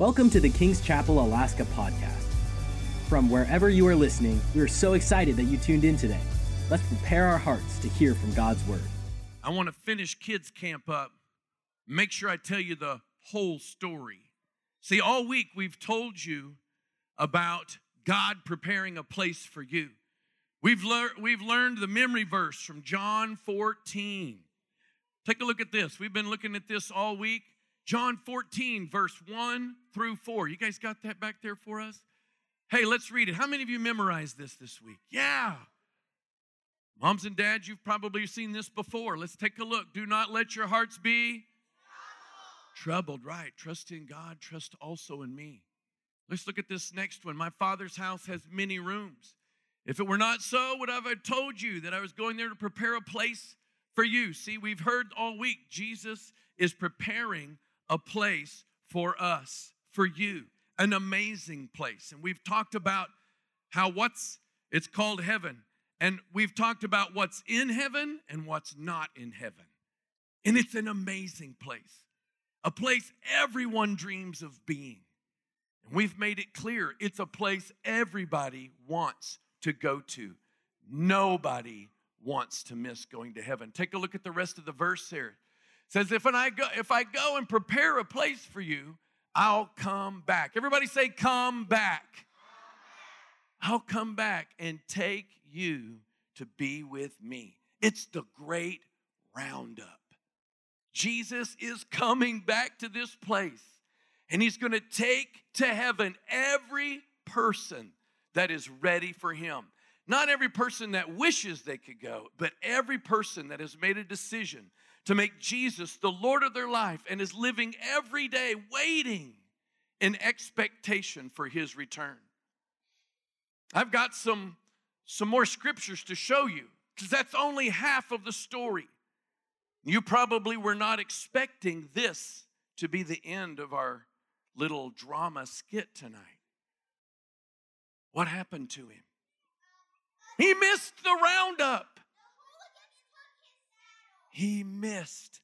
Welcome to the King's Chapel Alaska podcast. From wherever you are listening, we are so excited that you tuned in today. Let's prepare our hearts to hear from God's word. I want to finish kids camp up. Make sure I tell you the whole story. See, all week we've told you about God preparing a place for you. We've, lear- we've learned the memory verse from John 14. Take a look at this. We've been looking at this all week. John 14, verse 1 through 4. You guys got that back there for us? Hey, let's read it. How many of you memorized this this week? Yeah. Moms and dads, you've probably seen this before. Let's take a look. Do not let your hearts be troubled. Right. Trust in God, trust also in me. Let's look at this next one. My father's house has many rooms. If it were not so, would I have told you that I was going there to prepare a place for you? See, we've heard all week Jesus is preparing a place for us, for you, an amazing place. And we've talked about how what's it's called heaven. And we've talked about what's in heaven and what's not in heaven. And it's an amazing place, a place everyone dreams of being. And we've made it clear it's a place everybody wants to go to. Nobody wants to miss going to heaven. Take a look at the rest of the verse here says, if I go, if I go and prepare a place for you, I'll come back. Everybody say, come back. I'll come back and take you to be with me. It's the great roundup. Jesus is coming back to this place and he's going to take to heaven every person that is ready for him. Not every person that wishes they could go, but every person that has made a decision to make Jesus the Lord of their life and is living every day waiting in expectation for his return. I've got some, some more scriptures to show you because that's only half of the story. You probably were not expecting this to be the end of our little drama skit tonight. What happened to him? He missed the roundup he missed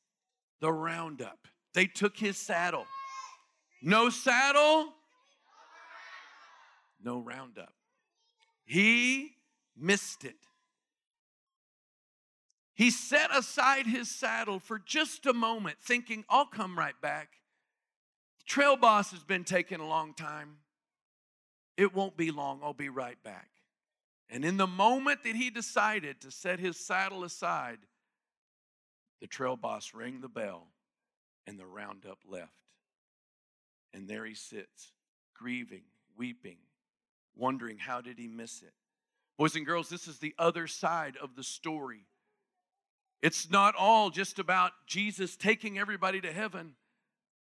the roundup. They took his saddle. No saddle, no roundup. He missed it. He set aside his saddle for just a moment, thinking, I'll come right back. The trail boss has been taking a long time. It won't be long, I'll be right back. And in the moment that he decided to set his saddle aside, the trail boss rang the bell and the roundup left. And there he sits, grieving, weeping, wondering how did he miss it. Boys and girls, this is the other side of the story. It's not all just about Jesus taking everybody to heaven.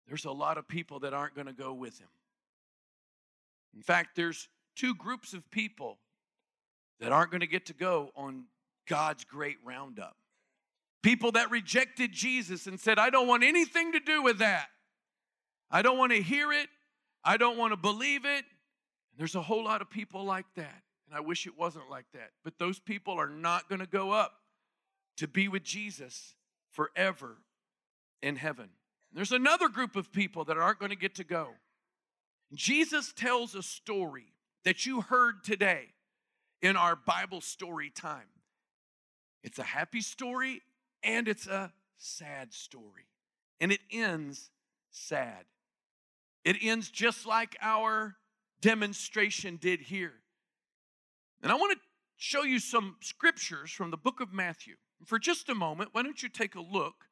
There's a lot of people that aren't going to go with him. In fact, there's two groups of people that aren't going to get to go on God's great roundup. People that rejected Jesus and said, I don't want anything to do with that. I don't want to hear it. I don't want to believe it. There's a whole lot of people like that. And I wish it wasn't like that. But those people are not going to go up to be with Jesus forever in heaven. There's another group of people that aren't going to get to go. Jesus tells a story that you heard today in our Bible story time. It's a happy story and it's a sad story. And it ends sad. It ends just like our demonstration did here. And I want to show you some scriptures from the book of Matthew. For just a moment, why don't you take a look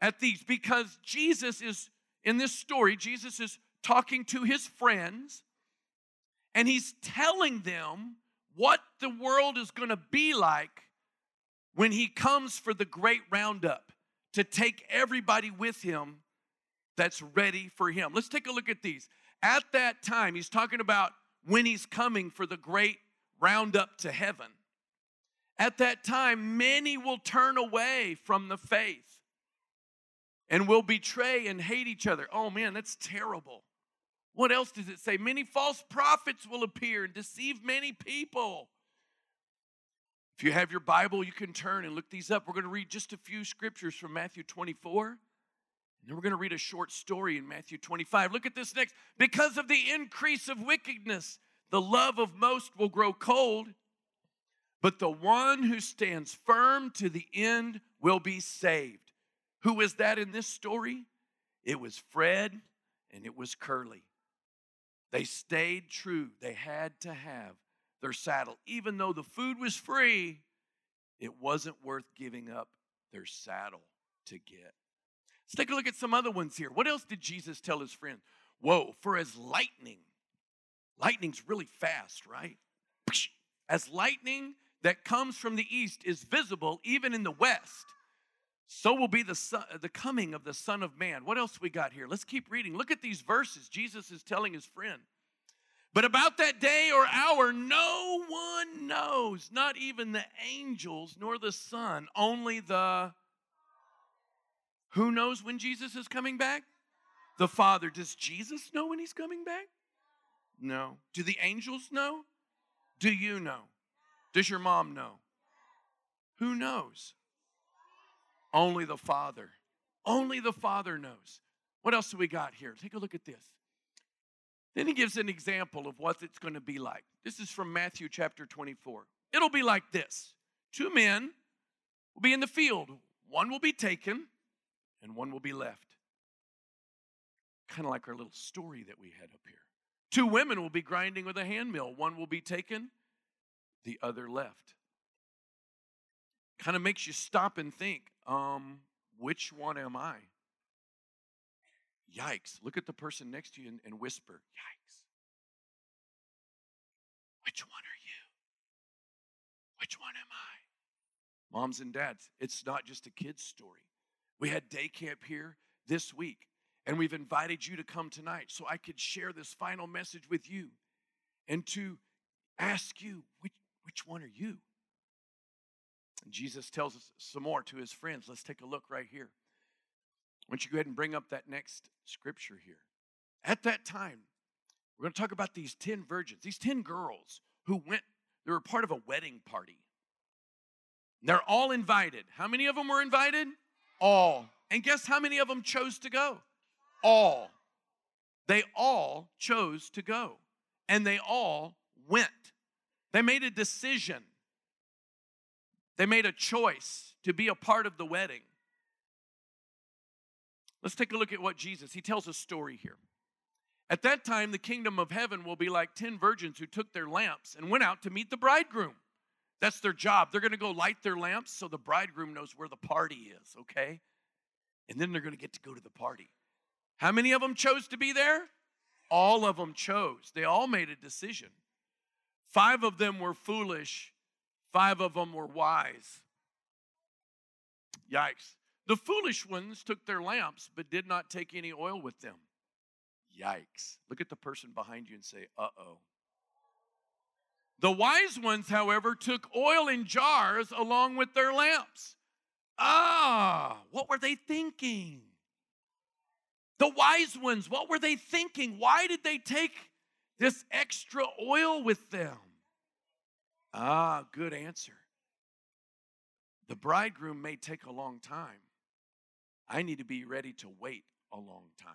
at these? Because Jesus is, in this story, Jesus is talking to his friends and he's telling them what the world is going to be like when he comes for the great roundup to take everybody with him that's ready for him. Let's take a look at these. At that time, he's talking about when he's coming for the great roundup to heaven. At that time, many will turn away from the faith and will betray and hate each other. Oh man, that's terrible. What else does it say? Many false prophets will appear and deceive many people. If you have your Bible, you can turn and look these up. We're going to read just a few scriptures from Matthew 24. And then we're going to read a short story in Matthew 25. Look at this next. Because of the increase of wickedness, the love of most will grow cold, but the one who stands firm to the end will be saved. Who is that in this story? It was Fred and it was Curly. They stayed true. They had to have their saddle. Even though the food was free, it wasn't worth giving up their saddle to get. Let's take a look at some other ones here. What else did Jesus tell his friend? Whoa, for as lightning, lightning's really fast, right? As lightning that comes from the east is visible even in the west, so will be the, son, the coming of the Son of Man. What else we got here? Let's keep reading. Look at these verses. Jesus is telling his friend. But about that day or hour, no one knows, not even the angels nor the Son, only the. Who knows when Jesus is coming back? The Father. Does Jesus know when he's coming back? No. Do the angels know? Do you know? Does your mom know? Who knows? Only the Father. Only the Father knows. What else do we got here? Take a look at this. Then he gives an example of what it's going to be like. This is from Matthew chapter 24. It'll be like this two men will be in the field, one will be taken, and one will be left. Kind of like our little story that we had up here. Two women will be grinding with a hand mill, one will be taken, the other left. Kind of makes you stop and think um, which one am I? Yikes. Look at the person next to you and, and whisper, Yikes. Which one are you? Which one am I? Moms and dads, it's not just a kid's story. We had day camp here this week, and we've invited you to come tonight so I could share this final message with you and to ask you, which, which one are you? And Jesus tells us some more to his friends. Let's take a look right here. Why don't you go ahead and bring up that next scripture here? At that time, we're going to talk about these 10 virgins, these 10 girls who went, they were part of a wedding party. They're all invited. How many of them were invited? All. And guess how many of them chose to go? All. They all chose to go. And they all went. They made a decision. They made a choice to be a part of the wedding. Let's take a look at what Jesus, he tells a story here. At that time, the kingdom of heaven will be like 10 virgins who took their lamps and went out to meet the bridegroom. That's their job. They're going to go light their lamps so the bridegroom knows where the party is, okay? And then they're going to get to go to the party. How many of them chose to be there? All of them chose. They all made a decision. Five of them were foolish, five of them were wise. Yikes. The foolish ones took their lamps but did not take any oil with them. Yikes. Look at the person behind you and say, uh oh. The wise ones, however, took oil in jars along with their lamps. Ah, what were they thinking? The wise ones, what were they thinking? Why did they take this extra oil with them? Ah, good answer. The bridegroom may take a long time, I need to be ready to wait a long time.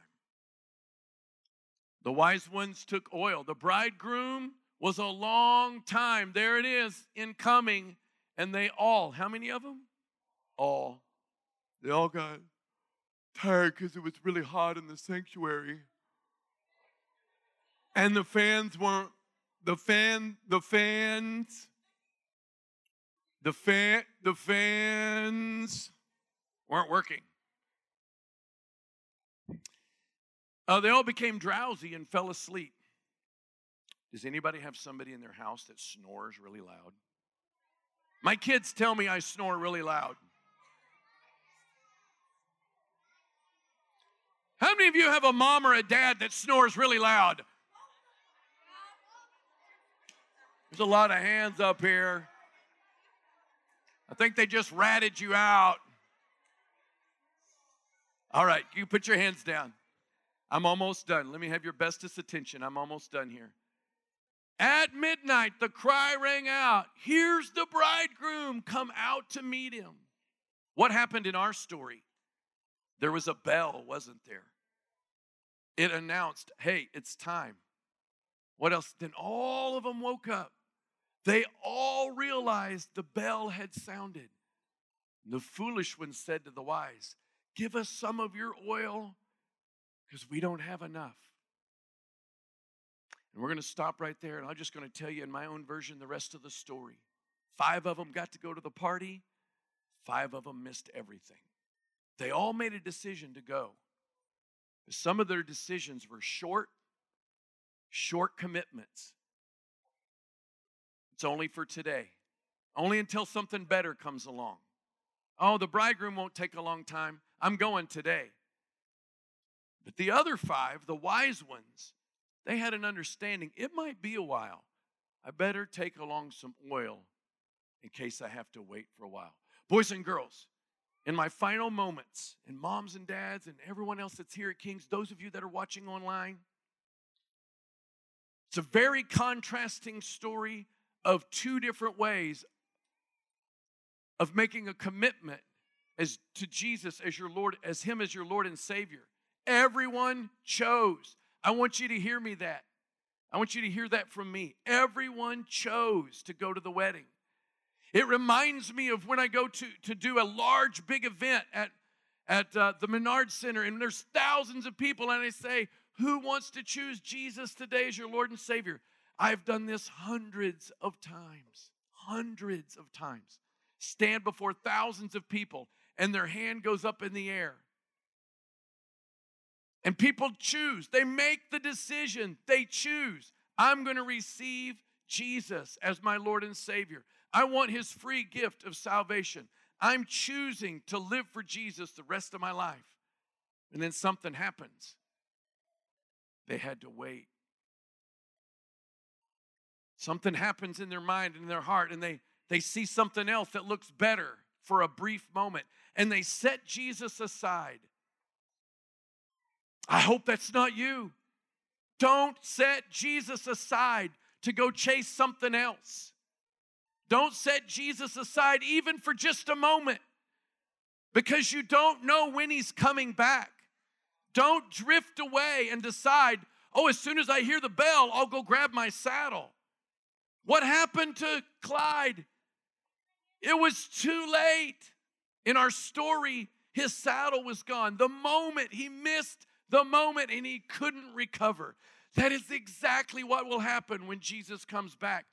The wise ones took oil. The bridegroom was a long time. There it is in coming. And they all, how many of them? All. They all got tired because it was really hot in the sanctuary. And the fans weren't, the fan, the fans, the fan, the fans weren't working. Uh, they all became drowsy and fell asleep. Does anybody have somebody in their house that snores really loud? My kids tell me I snore really loud. How many of you have a mom or a dad that snores really loud? There's a lot of hands up here. I think they just ratted you out. All right, you put your hands down. I'm almost done. Let me have your bestest attention. I'm almost done here. At midnight, the cry rang out Here's the bridegroom, come out to meet him. What happened in our story? There was a bell, wasn't there? It announced, hey, it's time. What else? Then all of them woke up. They all realized the bell had sounded. The foolish one said to the wise, Give us some of your oil because we don't have enough. And we're going to stop right there, and I'm just going to tell you in my own version the rest of the story. Five of them got to go to the party, five of them missed everything. They all made a decision to go. Some of their decisions were short, short commitments. It's only for today, only until something better comes along. Oh, the bridegroom won't take a long time. I'm going today. But the other five, the wise ones, they had an understanding it might be a while. I better take along some oil in case I have to wait for a while. Boys and girls, in my final moments, and moms and dads, and everyone else that's here at King's, those of you that are watching online, it's a very contrasting story of two different ways of making a commitment as to Jesus as your Lord, as Him as your Lord and Savior. Everyone chose. I want you to hear me that. I want you to hear that from me. Everyone chose to go to the wedding. It reminds me of when I go to, to do a large, big event at, at uh, the Menard Center, and there's thousands of people, and I say, Who wants to choose Jesus today as your Lord and Savior? I've done this hundreds of times, hundreds of times. Stand before thousands of people, and their hand goes up in the air. And people choose, they make the decision, they choose. I'm going to receive Jesus as my Lord and Savior. I want his free gift of salvation. I'm choosing to live for Jesus the rest of my life. And then something happens. They had to wait. Something happens in their mind and in their heart, and they, they see something else that looks better for a brief moment, and they set Jesus aside. I hope that's not you. Don't set Jesus aside to go chase something else. Don't set Jesus aside even for just a moment because you don't know when he's coming back. Don't drift away and decide, oh, as soon as I hear the bell, I'll go grab my saddle. What happened to Clyde? It was too late. In our story, his saddle was gone. The moment he missed the moment and he couldn't recover. That is exactly what will happen when Jesus comes back.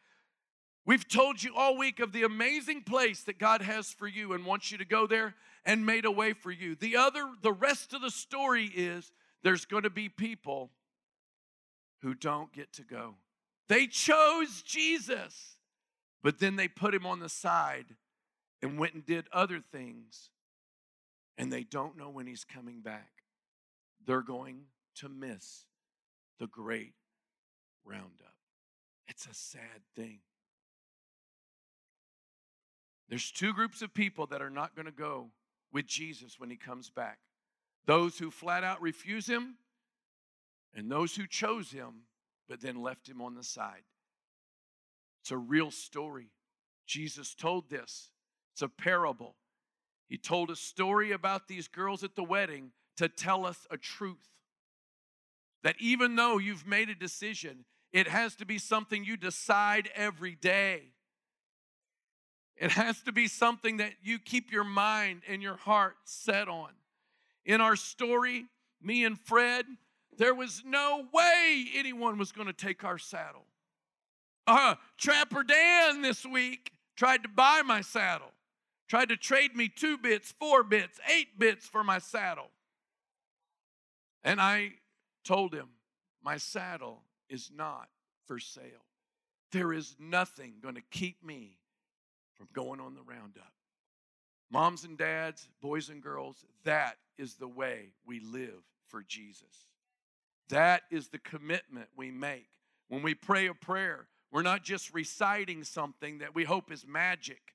We've told you all week of the amazing place that God has for you and wants you to go there and made a way for you. The other the rest of the story is there's going to be people who don't get to go. They chose Jesus, but then they put him on the side and went and did other things and they don't know when he's coming back they're going to miss the great roundup. It's a sad thing. There's two groups of people that are not going to go with Jesus when he comes back those who flat out refuse him, and those who chose him but then left him on the side. It's a real story. Jesus told this, it's a parable. He told a story about these girls at the wedding to tell us a truth. That even though you've made a decision, it has to be something you decide every day. It has to be something that you keep your mind and your heart set on. In our story, me and Fred, there was no way anyone was going to take our saddle. Uh, Trapper Dan this week tried to buy my saddle, tried to trade me two bits, four bits, eight bits for my saddle. And I told him, My saddle is not for sale. There is nothing going to keep me from going on the roundup. Moms and dads, boys and girls, that is the way we live for Jesus. That is the commitment we make. When we pray a prayer, we're not just reciting something that we hope is magic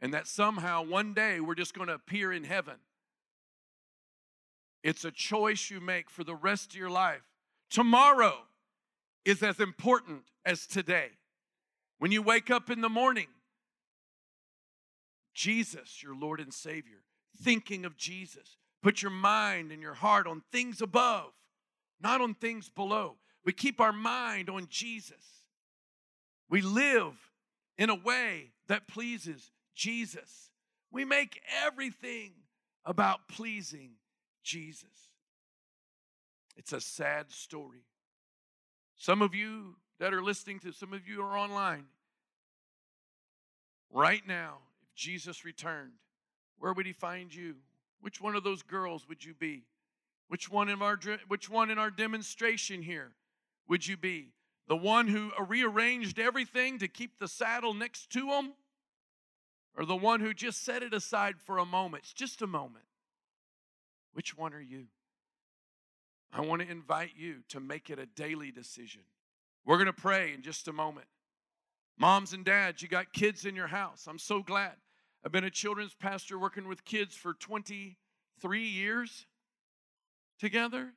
and that somehow one day we're just going to appear in heaven. It's a choice you make for the rest of your life. Tomorrow is as important as today. When you wake up in the morning, Jesus, your Lord and Savior, thinking of Jesus, Put your mind and your heart on things above, not on things below. We keep our mind on Jesus. We live in a way that pleases Jesus. We make everything about pleasing Jesus. It's a sad story. Some of you that are listening to, some of you are online. Right now, if Jesus returned, where would he find you? Which one of those girls would you be? Which one in our which one in our demonstration here would you be? The one who rearranged everything to keep the saddle next to him? Or the one who just set it aside for a moment? It's just a moment. Which one are you? I want to invite you to make it a daily decision. We're going to pray in just a moment. Moms and dads, you got kids in your house. I'm so glad. I've been a children's pastor working with kids for 23 years together.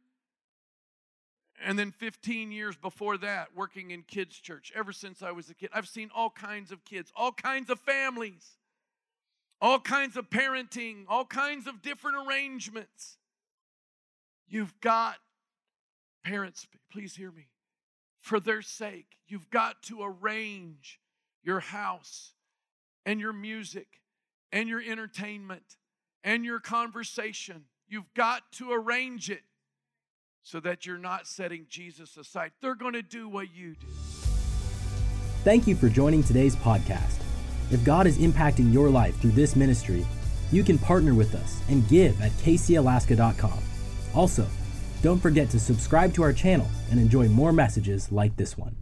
And then 15 years before that, working in kids' church. Ever since I was a kid, I've seen all kinds of kids, all kinds of families, all kinds of parenting, all kinds of different arrangements. You've got, parents, please hear me, for their sake, you've got to arrange your house and your music and your entertainment and your conversation. You've got to arrange it so that you're not setting Jesus aside. They're going to do what you do. Thank you for joining today's podcast. If God is impacting your life through this ministry, you can partner with us and give at kcalaska.com. Also, don't forget to subscribe to our channel and enjoy more messages like this one.